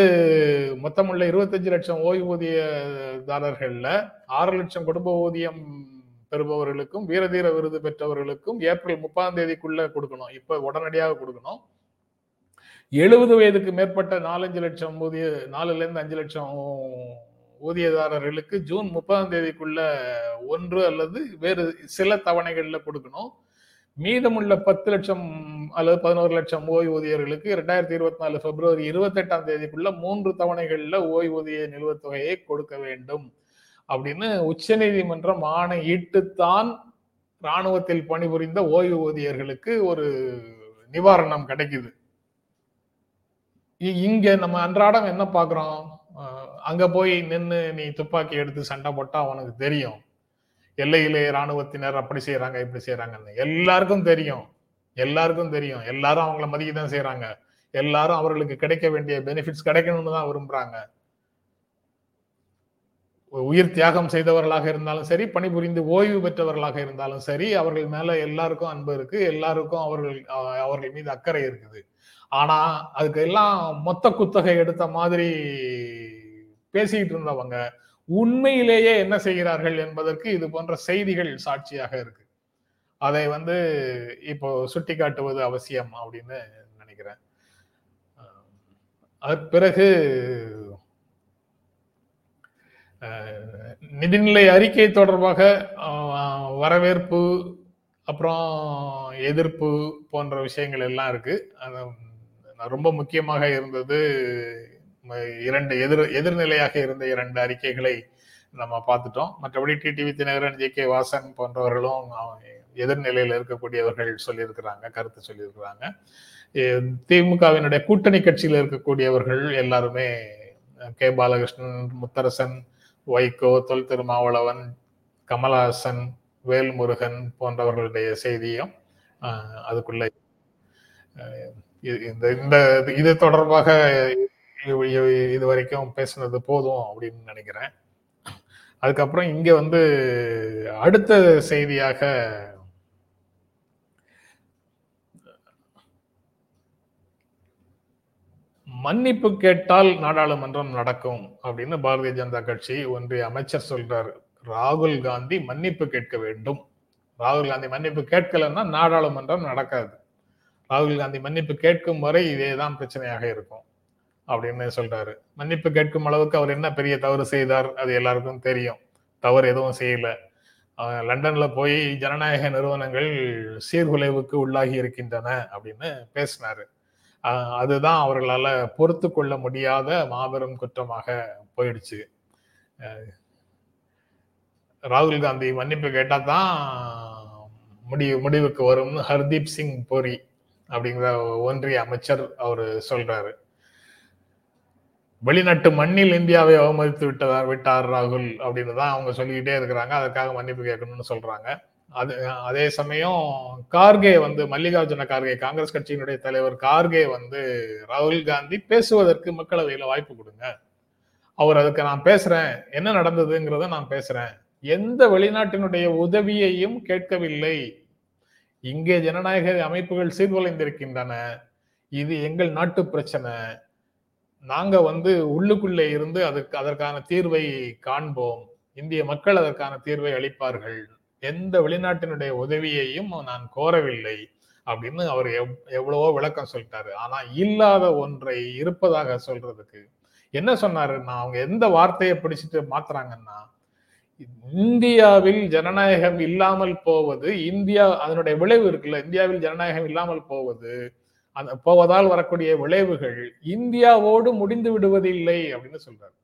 மொத்தமுள்ள இருபத்தஞ்சு லட்சம் ஓய்வூதியதாரர்கள்ல ஆறு லட்சம் குடும்ப ஊதியம் பெறுபவர்களுக்கும் வீரதீர விருது பெற்றவர்களுக்கும் ஏப்ரல் முப்பதாம் தேதிக்குள்ள கொடுக்கணும். இப்ப உடனடியாக கொடுக்கணும். எழுபது வயதுக்கு மேற்பட்ட நாலஞ்சு லட்சம் ஊதிய நாலுல இருந்து அஞ்சு லட்சம் ஊதியதாரர்களுக்கு ஜூன் முப்பதாம் தேதிக்குள்ள ஒன்று அல்லது வேறு சில தவணைகள்ல கொடுக்கணும். மீதமுள்ள பத்து லட்சம் அல்லது பதினோரு லட்சம் ஓய்வூதியர்களுக்கு ரெண்டாயிரத்தி இருபத்தி நாலு பிப்ரவரி இருபத்தி எட்டாம் தேதிக்குள்ள மூன்று தவணைகளில் ஓய்வூதிய நிலுவைத் தொகையை கொடுக்க வேண்டும் அப்படின்னு உச்சநீதிமன்றம் ஆணையிட்டுத்தான் ராணுவத்தில் பணிபுரிந்த ஓய்வூதியர்களுக்கு ஒரு நிவாரணம் கிடைக்குது. இ- இங்க நம்ம அன்றாடம் என்ன பாக்குறோம் அங்க போய் நின்று நீ துப்பாக்கி எடுத்து சண்டை போட்டா உனக்கு தெரியும். எல்லையிலே ராணுவத்தினர் அப்படி செய்யறாங்க இப்படி செய்யறாங்கன்னு எல்லாருக்கும் தெரியும். எல்லாருக்கும் தெரியும். எல்லாரும் அவங்கள மதிக்க தான் செய்யறாங்க எல்லாரும் அவர்களுக்கு கிடைக்க வேண்டிய பெனிஃபிட்ஸ் கிடைக்கணும்னு தான் விரும்புறாங்க. உயிர் தியாகம் செய்தவர்களாக இருந்தாலும் சரி பணிபுரிந்து ஓய்வு பெற்றவர்களாக இருந்தாலும் சரி அவர்கள் மேல எல்லாருக்கும் அன்பு இருக்கு. எல்லாருக்கும் அவர்கள் அவர்கள் மீது அக்கறை இருக்குது. ஆனா அதுக்கு எல்லாம் மொத்த குத்தகை எடுத்த மாதிரி பேசிக்கிட்டு இருந்தவங்க உண்மையிலேயே என்ன செய்கிறார்கள் என்பதற்கு இது போன்ற செய்திகள் சாட்சியாக இருக்கு. அதை வந்து இப்போ சுட்டி காட்டுவது அவசியம் அப்படின்னு நினைக்கிறேன். அதற்கு பிறகு நிதிநிலை அறிக்கை தொடர்பாக வரவேற்பு அப்புறம் எதிர்ப்பு போன்ற விஷயங்கள் எல்லாம் இருக்கு. அது ரொம்ப முக்கியமாக இருந்தது இரண்டு எதிர் எதிர்நிலையாக இருந்த இரண்டு அறிக்கைகளை நம்ம பார்த்துட்டோம். மற்றபடி TTV Dhinakaran J K Vasan போன்றவர்களும் எதிர்நிலையில் இருக்கக்கூடியவர்கள் சொல்லியிருக்கிறாங்க கருத்து சொல்லியிருக்கிறாங்க. திமுகவினுடைய கூட்டணி கட்சியில் இருக்கக்கூடியவர்கள் எல்லாருமே கே பாலகிருஷ்ணன் முத்தரசன் வைகோ தொல் திருமாவளவன் கமலஹாசன் வேல்முருகன் போன்றவர்களுடைய செய்தியும் அதுக்குள்ள இது- இந்த இந்த இது தொடர்பாக இது வரைக்கும் பேசுனது போதும் அப்படின்னு நினைக்கிறேன். அதுக்கப்புறம் இங்க வந்து அடுத்த செய்தியாக மன்னிப்பு கேட்டால் நாடாளுமன்றம் நடக்கும் அப்படின்னு பாரதிய ஜனதா கட்சி ஒன்றிய அமைச்சர் சொல்றார். ராகுல் காந்தி மன்னிப்பு கேட்க வேண்டும். ராகுல் காந்தி மன்னிப்பு கேட்கலன்னா நாடாளுமன்றம் நடக்காது. ராகுல் காந்தி மன்னிப்பு கேட்கும் வரை இதேதான் பிரச்சனையாக இருக்கும். அப்படின்னு சொல்றாரு. மன்னிப்பு கேட்கும் அளவுக்கு அவர் என்ன பெரிய தவறு செய்தார் அது எல்லாருக்கும் தெரியும். தவறு எதுவும் செய்யல. லண்டன்ல போய் ஜனநாயக நிறுவனங்கள் சீர்குலைவுக்கு உள்ளாகி இருக்கின்றன அப்படின்னு பேசினாரு. அதுதான் அவர்களால பொறுத்து கொள்ள முடியாத மாபெரும் குற்றமாக போயிடுச்சு. ராகுல் காந்தி மன்னிப்பு கேட்டா தான் முடிவு முடிவுக்கு வரும்னு ஹர்தீப் சிங் பூரி அப்படிங்கிற ஒன்றிய அமைச்சர் அவர் சொல்றாரு. வெளிநாட்டு மண்ணில் இந்தியாவை அவமதித்து விட்டதார் விட்டார் ராகுல் அப்படின்னு தான் அவங்க சொல்லிக்கிட்டே இருக்கிறாங்க. அதற்காக மன்னிப்பு கேட்கணும்னு சொல்றாங்க. அது அதே சமயம் கார்கே வந்து மல்லிகார்ஜுன கார்கே காங்கிரஸ் கட்சியினுடைய தலைவர் கார்கே வந்து ராகுல் காந்தி பேசுவதற்கு மக்களவையில் வாய்ப்பு கொடுங்க. அவர் அதுக்கு நான் பேசுறேன். என்ன நடந்ததுங்கிறத நான் பேசுறேன். எந்த வெளிநாட்டினுடைய உதவியையும் கேட்கவில்லை. இங்கே ஜனநாயக அமைப்புகள் சீர்குலைந்திருக்கின்றன. இது எங்கள் நாட்டு பிரச்சனை. நாங்க வந்து உள்ளுக்குள்ளே இருந்து அதுக்கு அதற்கான தீர்வை காண்போம். இந்திய மக்கள் அதற்கான தீர்வை அளிப்பார்கள். எந்த வெளிநாட்டினுடைய உதவியையும் நான் கோரவில்லை அப்படின்னு அவர் எவ்- எவ்வளவோ விளக்கம் சொல்லிட்டாரு. ஆனா இல்லாத ஒன்றை இருப்பதாக சொல்றதுக்கு என்ன சொன்னாருன்னா அவங்க எந்த வார்த்தையை பிடிச்சிட்டு மாத்துறாங்கன்னா இந்தியாவில் ஜனநாயகம் இல்லாமல் போவது இந்தியா அதனுடைய விளைவு இருக்குல்ல இந்தியாவில் ஜனநாயகம் இல்லாமல் போவது அந்த போவதால் வரக்கூடிய விளைவுகள் இந்தியாவோடு முடிந்து விடுவதில்லை அப்படின்னு சொல்றாரு.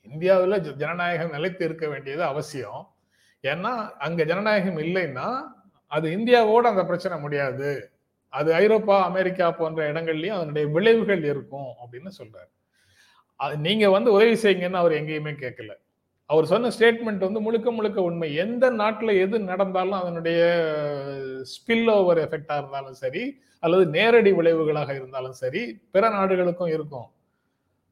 இந்தியாவில் ஜ- ஜனநாயகம் நிலைத்து இருக்க வேண்டியது அவசியம். ஏன்னா அங்க ஜனநாயகம் இல்லைன்னா அது இந்தியாவோட அந்த பிரச்சனை முடியாது. அது ஐரோப்பா அமெரிக்கா போன்ற இடங்கள்லயும் அதனுடைய விளைவுகள் இருக்கும் அப்படின்னு சொல்றாரு. அது நீங்க வந்து உதவி செய்யுங்கன்னு அவர் எங்கேயுமே கேட்கல. அவர் சொன்ன ஸ்டேட்மெண்ட் வந்து முழுக்க முழுக்க உண்மை. எந்த நாட்டில் எது நடந்தாலும் அதனுடைய ஸ்பில் ஓவர் எஃபெக்டாக இருந்தாலும் சரி அல்லது நேரடி விளைவுகளாக இருந்தாலும் சரி பிற நாடுகளுக்கும் இருக்கும்.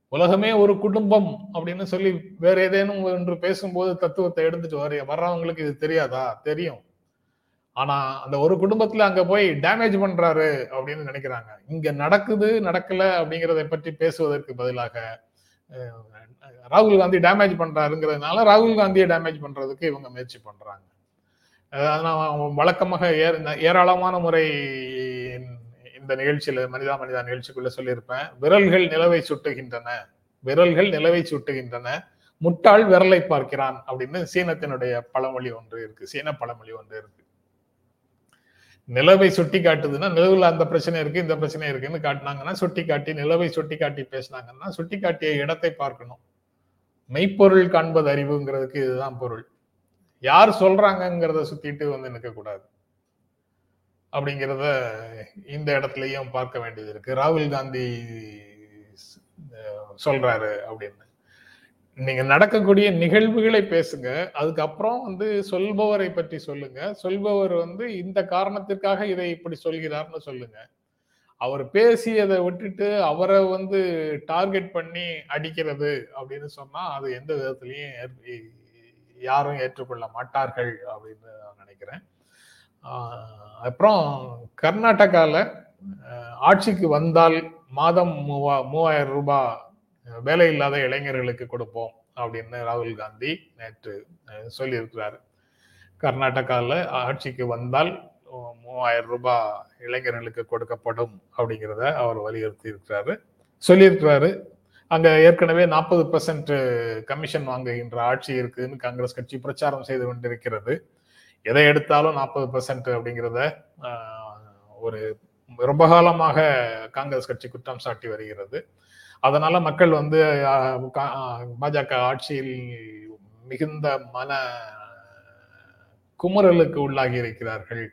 உலகமே ஒரு குடும்பம் அப்படின்னு சொல்லி வேற ஏதேனும் ஒன்று பேசும்போது தத்துவத்தை எடுத்துட்டு வர வர்றவங்களுக்கு இது தெரியாதா? தெரியும். ஆனா அந்த ஒரு குடும்பத்துல அங்க போய் டேமேஜ் பண்றாரு அப்படின்னு நினைக்கிறாங்க. இங்க நடக்குது நடக்கல அப்படிங்கிறத பற்றி பேசுவதற்கு பதிலாக ராகுல் காந்தி டேமேஜ் பண்றாருங்கிறதுனால ராகுல் காந்தியை டேமேஜ் பண்றதுக்கு இவங்க முயற்சி பண்றாங்க. அஹ் நான் வழக்கமாக ஏற- ஏராளமான முறை இந்த நிகழ்ச்சியில மனிதா மனிதா நிகழ்ச்சிக்குள்ள சொல்லியிருப்பேன். விரல்கள் நிலவை சுட்டுகின்றன. விரல்கள் நிலவை சுட்டுகின்றன. முட்டாள் விரலை பார்க்கிறான் அப்படின்னு சீனத்தினுடைய பழமொழி ஒன்று இருக்கு. சீன பழமொழி ஒன்று இருக்கு. நிலவை சுட்டி காட்டுதுன்னா நிலவுல அந்த பிரச்சனை இருக்கு இந்த பிரச்சனை இருக்குன்னு காட்டினாங்கன்னா சுட்டி காட்டி நிலவை சுட்டி காட்டி பேசினாங்கன்னா சுட்டி காட்டிய இடத்தை பார்க்கணும். மெய்ப்பொருள் காண்பது அறிவுங்கிறதுக்கு இதுதான் பொருள். யார் சொல்றாங்கங்கிறத சுத்திட்டு வந்து நிற்கக்கூடாது அப்படிங்கிறத இந்த இடத்துலையும் பார்க்க வேண்டியது இருக்கு. ராகுல் காந்தி சொல்றாரு அப்படின்னு. நீங்க நடக்கக்கூடிய நிகழ்வுகளை பேசுங்க. அதுக்கப்புறம் வந்து சொல்பவரை பற்றி சொல்லுங்க. சொல்பவர் வந்து இந்த காரணத்திற்காக இதை இப்படி சொல்கிறார்னு சொல்லுங்க. அவர் பேசியதை விட்டுட்டு அவரை வந்து டார்கெட் பண்ணி அடிக்கிறது அப்படின்னு சொன்னா அது எந்த விதத்திலையும் யாரும் ஏற்றுக்கொள்ள மாட்டார்கள் அப்படின்னு நான் நினைக்கிறேன். அப்புறம் கர்நாடகாவில் ஆட்சிக்கு வந்தால் மாதம் மூவா மூவாயிரம் ரூபாய் வேலை இல்லாத இளைஞர்களுக்கு கொடுப்போம் அப்படின்னு ராகுல் காந்தி நேற்று சொல்லியிருக்கிறாரு. கர்நாடகாவில் ஆட்சிக்கு வந்தால் மூவாயிரம் ரூபாய் இளைஞர்களுக்கு கொடுக்கப்படும் அப்படிங்கிறத அவர் வலியுறுத்தி இருக்கிறாரு சொல்லியிருக்கிறாரு. அங்க ஏற்கனவே நாற்பது பெர்சன்ட் கமிஷன் வாங்குகின்ற ஆட்சி இருக்குன்னு காங்கிரஸ் கட்சி பிரச்சாரம் செய்து கொண்டிருக்கிறது. எதை எடுத்தாலும் நாற்பது பெர்சன்ட் அப்படிங்கிறத ஒரு ரொம்ப காலமாக காங்கிரஸ் கட்சி குற்றம் சாட்டி வருகிறது. அதனால மக்கள் வந்து பாஜக ஆட்சியில் மிகுந்த மன குமுறலுக்கு உள்ளாகி இருக்கிறார்கள்.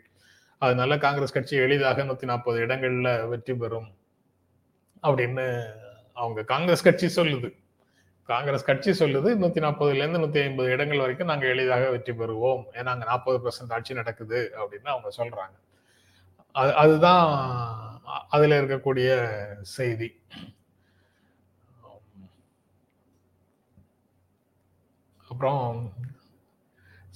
அதனால காங்கிரஸ் கட்சி எளிதாக நூத்தி நாற்பது இடங்கள்ல வெற்றி பெறும் அப்படின்னு அவங்க காங்கிரஸ் கட்சி சொல்லுது. காங்கிரஸ் கட்சி சொல்லுது நூத்தி நாற்பதுல இருந்து நூத்தி ஐம்பது இடங்கள் வரைக்கும் நாங்க எளிதாக வெற்றி பெறுவோம். ஏன்னா அங்க நாற்பது பெர்சன்ட் ஆட்சி நடக்குது அப்படின்னு அவங்க சொல்றாங்க. அது அதுதான் அதுல இருக்கக்கூடிய செய்தி. அப்புறம்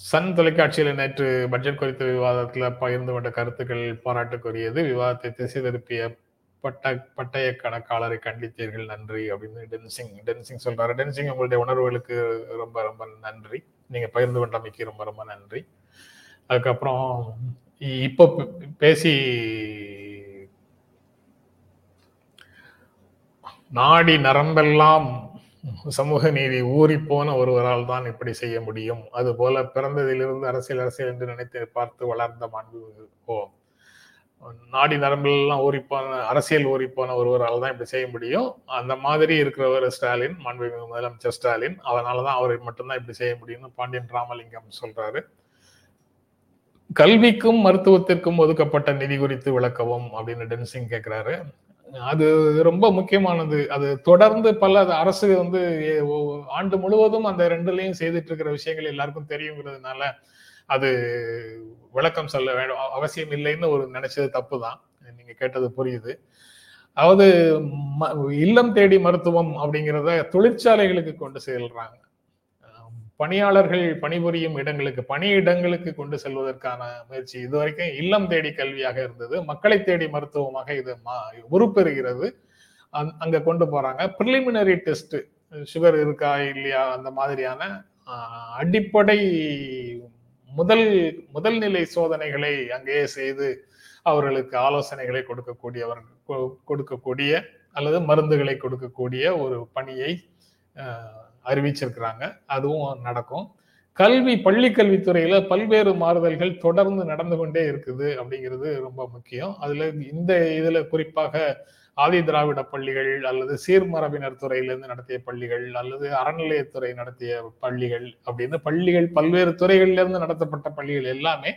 சன் தொலைக்காட்சியில் நேற்று பட்ஜெட் குறித்த விவாதத்தில் பகிர்ந்து கொண்ட கருத்துக்கள் பாராட்டுக்குரியது. விவாதத்தை திசை திருப்பிய பட்ட பட்டய கணக்காளரை கண்டித்தீர்கள். நன்றி அப்படின்னு டென்சிங் டென்சிங் சொல்றாரு. டென்சிங் உங்களுடைய உணர்வுகளுக்கு ரொம்ப ரொம்ப நன்றி. நீங்க பகிர்ந்து கொண்டமைக்கு ரொம்ப ரொம்ப நன்றி. அதுக்கப்புறம் இப்போ பேசி நாடி நரம்பெல்லாம் சமூக நீதி ஊறி போன ஒருவரால் தான் இப்படி செய்ய முடியும். அதுபோல பிறந்ததிலிருந்து அரசியல் அரசியல் என்று நினைத்து பார்த்து வளர்ந்த மாண்பு ஓ நாடி நரம்பெல்லாம் ஊறிப்போன அரசியல் ஊறிப்போன ஒருவரால் தான் இப்படி செய்ய முடியும். அந்த மாதிரி இருக்கிறவர் ஸ்டாலின் மாண்புமிகு முதலமைச்சர் ஸ்டாலின். அதனாலதான் அவரை மட்டும்தான் இப்படி செய்ய முடியும்னு பாண்டியன் ராமலிங்கம் சொல்றாரு. கல்விக்கும் மருத்துவத்திற்கும் ஒதுக்கப்பட்ட நிதி குறித்து விளக்கவும் அப்படின்னு டென்சிங் கேட்கிறாரு அது ரொம்ப முக்கியமானது. அது தொடர்ந்து பல அரசு வந்து ஆண்டு முழுவதும் அந்த ரெண்டுலையும் செய்துட்டு இருக்கிற விஷயங்கள் எல்லாருக்கும் தெரியுங்கிறதுனால அது விளக்கம் சொல்ல வேண்டும் அவசியம் இல்லைன்னு ஒரு நினைச்சது தப்பு தான் நீங்க கேட்டது புரியுது. அதாவது ம- இல்லம் தேடி மருத்துவம் அப்படிங்கிறத தொழிற்சாலைகளுக்கு கொண்டு செல்றாங்க. பணியாளர்கள் பணிபுரியும் இடங்களுக்கு பணியிடங்களுக்கு கொண்டு செல்வதற்கான முயற்சி இதுவரைக்கும் இல்லம் தேடி கல்வியாக இருந்தது. மக்களை தேடி மருத்துவமாக இது உருப்பெறுகிறது. அங்க கொண்டு போறாங்க. ப்ரிலிமினரி டெஸ்ட் சுகர் இருக்கா இல்லையா அந்த மாதிரியான அடிப்படை முதல் முதல் நிலை சோதனைகளை அங்கேயே செய்து அவர்களுக்கு ஆலோசனைகளை கொடுக்கக்கூடியவர் கொடுக்கக்கூடிய அல்லது மருந்துகளை கொடுக்கக்கூடிய ஒரு பணியை அறிவிச்சிருக்கிறாங்க. அதுவும் நடக்கும். கல்வி பள்ளி கல்வித்துறையில பல்வேறு மாறுதல்கள் தொடர்ந்து நடந்து கொண்டே இருக்குது அப்படிங்கிறது ரொம்ப முக்கியம். அதுல இந்த இதுல குறிப்பாக ஆதி திராவிட பள்ளிகள் அல்லது சீர்மரபினர் துறையிலிருந்து நடத்திய பள்ளிகள் அல்லது அறநிலையத்துறை நடத்திய பள்ளிகள் அப்படின்னு பள்ளிகள் பல்வேறு துறைகளிலிருந்து இருந்து நடத்தப்பட்ட பள்ளிகள் எல்லாமே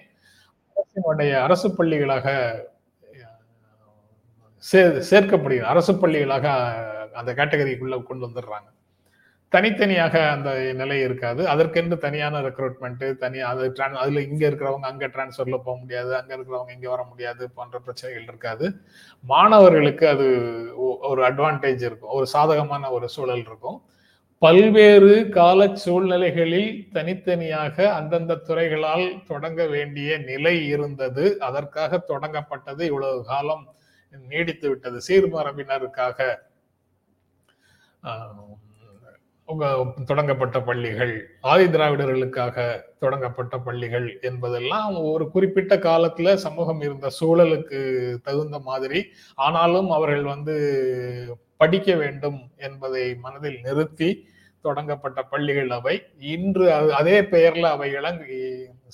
அரசினுடைய அரசு பள்ளிகளாக சேர்க்கப்படுகிறது. அரசு பள்ளிகளாக அந்த கேட்டகரிக்குள்ள கொண்டு வந்துடுறாங்க. தனித்தனியாக அந்த நிலை இருக்காது. அதற்கென்று தனியான ரெக்ரூட்மெண்ட் தனி அது அதுல இங்க இருக்கிறவங்க அங்க டிரான்ஸ்ஃபர்ல போக முடியாது அங்க இருக்கிறவங்க இங்க வர முடியாது போன்ற பிரச்சனைகள் இருக்காது. மாணவர்களுக்கு அது ஒரு அட்வான்டேஜ் இருக்கும். ஒரு சாதகமான ஒரு சூழல் இருக்கும். பல்வேறு கால சூழ்நிலைகளில் தனித்தனியாக அந்தந்த துறைகளால் தொடங்க வேண்டிய நிலை இருந்தது. அதற்காக தொடங்கப்பட்டது இவ்வளவு காலம் நீடித்து விட்டது. சீர்மரபினருக்காக தொடங்கப்பட்ட பள்ளிகள் ஆதி திராவிடர்களுக்காக தொடங்கப்பட்ட பள்ளிகள் என்பதெல்லாம் ஒரு குறிப்பிட்ட காலத்துல சமூகம் இருந்த சூழலுக்கு தகுந்த மாதிரி ஆனாலும் அவர்கள் வந்து படிக்க வேண்டும் என்பதை மனதில் நிறுத்தி தொடங்கப்பட்ட பள்ளிகள் அவை. இன்று அதே பெயர்ல அவை இலங்கை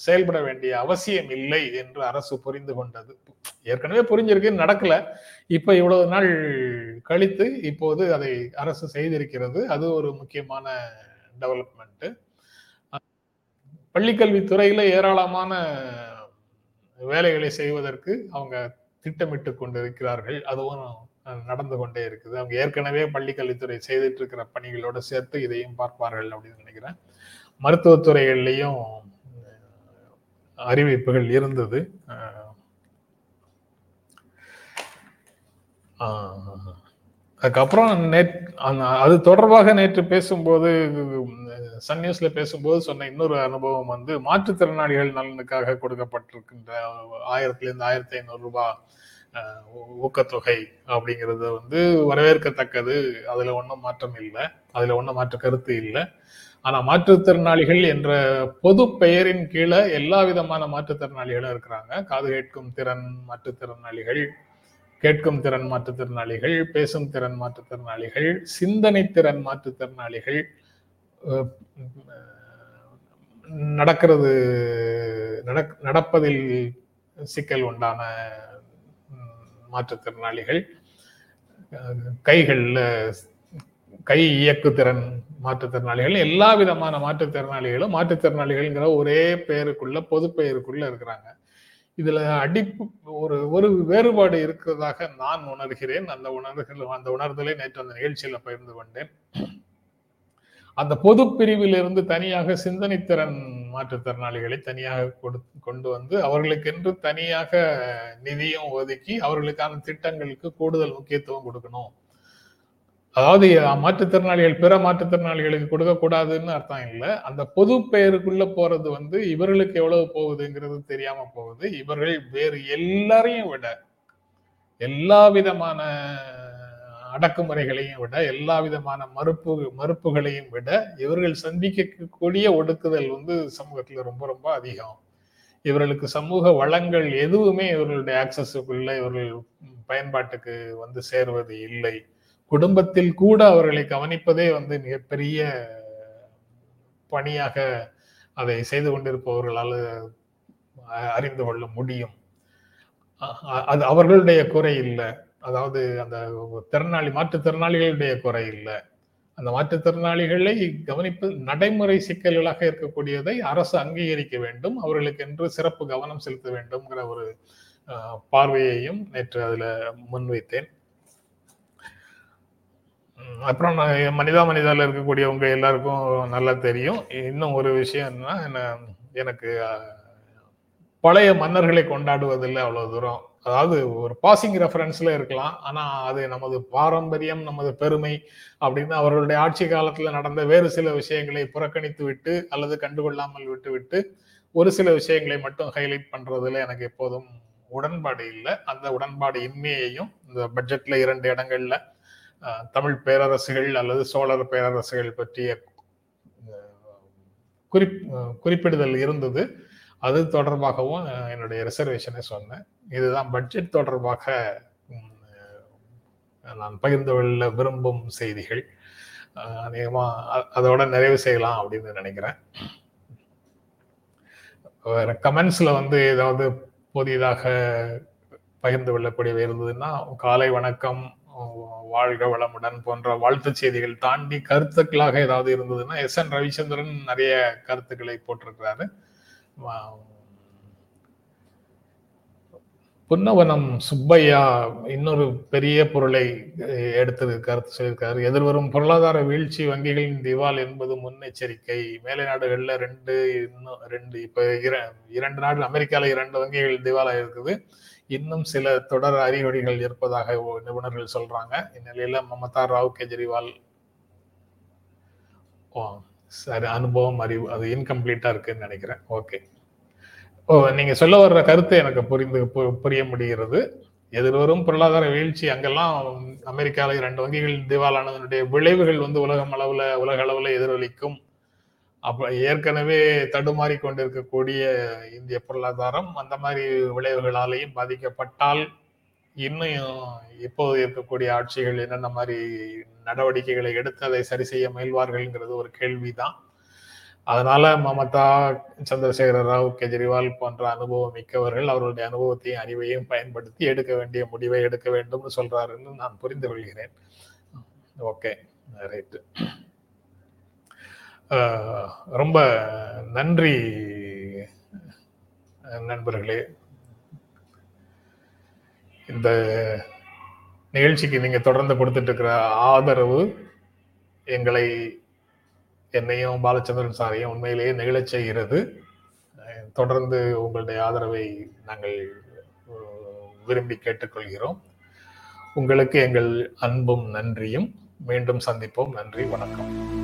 செயல்பட வேண்டிய அவசியம் இல்லை என்று அரசு புரிந்து கொண்டது. ஏற்கனவே புரிஞ்சிருக்கு நடக்கல. இப்ப இவ்வளவு நாள் கழித்து இப்போது அதை அரசு செய்திருக்கிறது. அது ஒரு முக்கியமான டெவலப்மெண்ட் பள்ளிக்கல்வித்துறையில ஏராளமான வேலைகளை செய்வதற்கு அவங்க திட்டமிட்டு கொண்டிருக்கிறார்கள். அதுவும் நடந்து கொண்டே இருக்குது. அவங்க ஏற்கனவே பள்ளிக்கல்வித்துறை செய்துட்டு இருக்கிற பணிகளோட சேர்த்து இதையும் பார்ப்பார்கள் அப்படின்னு நினைக்கிறேன். மருத்துவத்துறைகள்லையும் அறிவிப்புகள் இருந்தது. அதுக்கப்புறம் நேட் அது தொடர்பாக நேற்று பேசும்போது சன் நியூஸ்ல பேசும்போது சொன்ன இன்னொரு அனுபவம் வந்து மாற்றுத்திறனாளிகள் நலனுக்காக கொடுக்கப்பட்டிருக்கின்ற ஆயிரத்துல இருந்து ஆயிரத்தி ஐநூறு ரூபாய் ஊக்கத்தொகை அப்படிங்கிறது வந்து வரவேற்கத்தக்கது. அதுல ஒன்றும் மாற்றம் இல்லை. அதுல ஒன்றும் மாற்ற கருத்து இல்லை. ஆனா மாற்றுத்திறனாளிகள் என்ற பொது பெயரின் கீழே எல்லா விதமான மாற்றுத்திறனாளிகளும் இருக்கிறாங்க. காது கேட்கும் திறன் மாற்றுத்திறனாளிகள் கேட்கும் திறன் மாற்றுத்திறனாளிகள் பேசும் திறன் மாற்றுத்திறனாளிகள் சிந்தனை திறன் மாற்றுத்திறனாளிகள் நடக்கிறது நடப்பதில் சிக்கல் உண்டான மாற்றுத்திறனாளிகள் கைகளில் கை இயக்குத்திறன் மாற்றுத்திறனாளிகள் எல்லா விதமான மாற்றுத்திறனாளிகளும் மாற்றுத்திறனாளிகள்ங்கிற ஒரே பெயருக்குள்ள பொது பெயருக்குள்ள இருக்கிறாங்க. இதுல அடிப்பு ஒரு ஒரு வேறுபாடு இருக்கிறதாக நான் உணர்கிறேன். அந்த உணர்கள் அந்த உணர்தலை நேற்று அந்த நிகழ்ச்சியில பகிர்ந்து கொண்டேன். அந்த பொது பிரிவிலிருந்து தனியாக சிந்தனைத்திறன் மாற்றுத்திறனாளிகளை தனியாக கொண்டு வந்து அவர்களுக்கென்று தனியாக நிதியும் ஒதுக்கி அவர்களுக்கான திட்டங்களுக்கு கூடுதல் முக்கியத்துவம் கொடுக்கணும். அதாவது மாற்றுத்திறனாளிகள் பிற மாற்றுத்திறனாளிகளுக்கு கொடுக்கக்கூடாதுன்னு அர்த்தம் இல்லை. அந்த பொது பெயருக்குள்ள போறது வந்து இவர்களுக்கு எவ்வளவு போகுதுங்கிறது தெரியாம போகுது. இவர்கள் வேறு எல்லாரையும் விட எல்லா விதமான அடக்குமுறைகளையும் விட எல்லா விதமான மறுப்பு மறுப்புகளையும் விட இவர்கள் சந்திக்கக்கூடிய ஒடுக்குதல் வந்து சமூகத்துல ரொம்ப ரொம்ப அதிகம். இவர்களுக்கு சமூக வளங்கள் எதுவுமே இவர்களுடைய ஆக்சஸுக்குள்ள இவர்கள் பயன்பாட்டுக்கு வந்து சேருவது இல்லை. குடும்பத்தில் கூட அவர்களை கவனிப்பதே வந்து மிகப்பெரிய பணியாக அதை செய்து கொண்டிருப்பவர்களால் அறிந்து கொள்ள முடியும். அது அவர்களுடைய குறை இல்லை. அதாவது அந்த திறனாளி மாற்றுத்திறனாளிகளுடைய குறை இல்லை. அந்த மாற்றுத்திறனாளிகளை கவனிப்பு நடைமுறை சிக்கல்களாக இருக்கக்கூடியதை அரசு அங்கீகரிக்க வேண்டும். அவர்களுக்கு என்று சிறப்பு கவனம் செலுத்த வேண்டும்ங்கிற ஒரு பார்வையையும் நேற்று அதுல முன்வைத்தேன். அப்புறம் நான் மனிதா மனிதாவில் இருக்கக்கூடியவங்க எல்லாருக்கும் நல்லா தெரியும். இன்னும் ஒரு விஷயம்னா என்ன எனக்கு பழைய மன்னர்களை கொண்டாடுவதில்லை அவ்வளோ தூரம். அதாவது ஒரு பாசிங் ரெஃபரன்ஸ்ல இருக்கலாம். ஆனா அது நமது பாரம்பரியம் நமது பெருமை அப்படின்னு அவர்களுடைய ஆட்சி காலத்துல நடந்த வேறு சில விஷயங்களை புறக்கணித்து விட்டு அல்லது கண்டுகொள்ளாமல் விட்டு விட்டு ஒரு சில விஷயங்களை மட்டும் ஹைலைட் பண்றதுல எனக்கு எப்போதும் உடன்பாடு இல்லை. அந்த உடன்பாடு இன்மையையும் இந்த பட்ஜெட்ல இரண்டு இடங்கள்ல தமிழ் பேரரசுகள் அல்லது சோழர் பேரரசுகள் பற்றிய குறிப் குறிப்பிடுதல் இருந்தது. அது தொடர்பாகவும் என்னுடைய ரிசர்வேஷனை சொன்னேன். இதுதான் பட்ஜெட் தொடர்பாக நான் பகிர்ந்து கொள்ள விரும்பும் செய்திகள். அநேகமாக அதோட நிறைவு செய்யலாம் அப்படின்னு நினைக்கிறேன். வேற கமெண்ட்ஸில் வந்து ஏதாவது புதிதாக பகிர்ந்து கொள்ளக்கூடியவை இருந்ததுன்னா காலை வணக்கம் வாழ்க வளமுடன் போன்ற வாழ்த்துச் செய்திகள் தாண்டி கருத்துக்களாக ஏதாவது இருந்ததுன்னா எஸ் என் ரவிச்சந்திரன் நிறைய கருத்துக்களை போட்டிருக்கிறாரு. புன்னவனம் சுப்பையா இன்னொரு பெரிய பொருளை அஹ், எடுத்து கருத்து சொல்லியிருக்காரு. எதிர்வரும் பொருளாதார வீழ்ச்சி வங்கிகளின் திவால் என்பது முன்னெச்சரிக்கை. மேலை நாடுகளில் ரெண்டு இன்னும் ரெண்டு இப்போ இர- இரண்டு நாடு அமெரிக்காவில் இரண்டு வங்கிகள் திவாலாக இருக்குது. இன்னும் சில தொடர் அறிகுறிகள் இருப்பதாக நிபுணர்கள் சொல்றாங்க. இந்நிலையில மமதா ராவ் கெஜ்ரிவால். ஓ சரி அனுபவம் அறிவு அது இன்கம்ப்ளீட்டா இருக்குன்னு நினைக்கிறேன். ஓகே ஓ நீங்க சொல்ல வர்ற கருத்து எனக்கு புரிந்து பு- புரிய முடிகிறது. எதிர்வரும் பொருளாதார வீழ்ச்சி அங்கெல்லாம் அமெரிக்காவில் இரண்டு வங்கிகள் திவாலானதனுடைய விளைவுகள் வந்து உலகம் அளவுல உலக அளவுல எதிரொலிக்கும். அப்ப ஏற்கனவே தடுமாறி கொண்டிருக்கக்கூடிய இந்திய பொருளாதாரம் அந்த மாதிரி விளைவுகளாலேயும் பாதிக்கப்பட்டால் இன்னும் இப்போது இருக்கக்கூடிய ஆட்சிகள் என்னென்ன மாதிரி நடவடிக்கைகளை எடுத்து அதை சரி செய்ய முயல்வார்கள்ங்கிறது ஒரு கேள்விதான். அதனால மமதா சந்திரசேகர ராவ் கெஜ்ரிவால் போன்ற அனுபவம் மிக்கவர்கள் அவர்களுடைய அனுபவத்தையும் அறிவையும் பயன்படுத்தி எடுக்க வேண்டிய முடிவை எடுக்க வேண்டும்னு சொல்றாருன்னு நான் புரிந்து கொள்கிறேன். Okay right. ரொம்ப நன்றி நண்பர்களே. இந்த நிகழ்ச்சிக்கு நீங்க தொடர்ந்து கொடுத்துட்டு இருக்கிற ஆதரவு எங்களை என்னையும் பாலச்சந்திரன் சாரையும் உண்மையிலேயே நிகழச் செய்கிறது. தொடர்ந்து உங்களுடைய ஆதரவை நாங்கள் விரும்பி கேட்டுக்கொள்கிறோம். உங்களுக்கு எங்கள் அன்பும் நன்றியும். மீண்டும் சந்திப்போம். நன்றி வணக்கம்.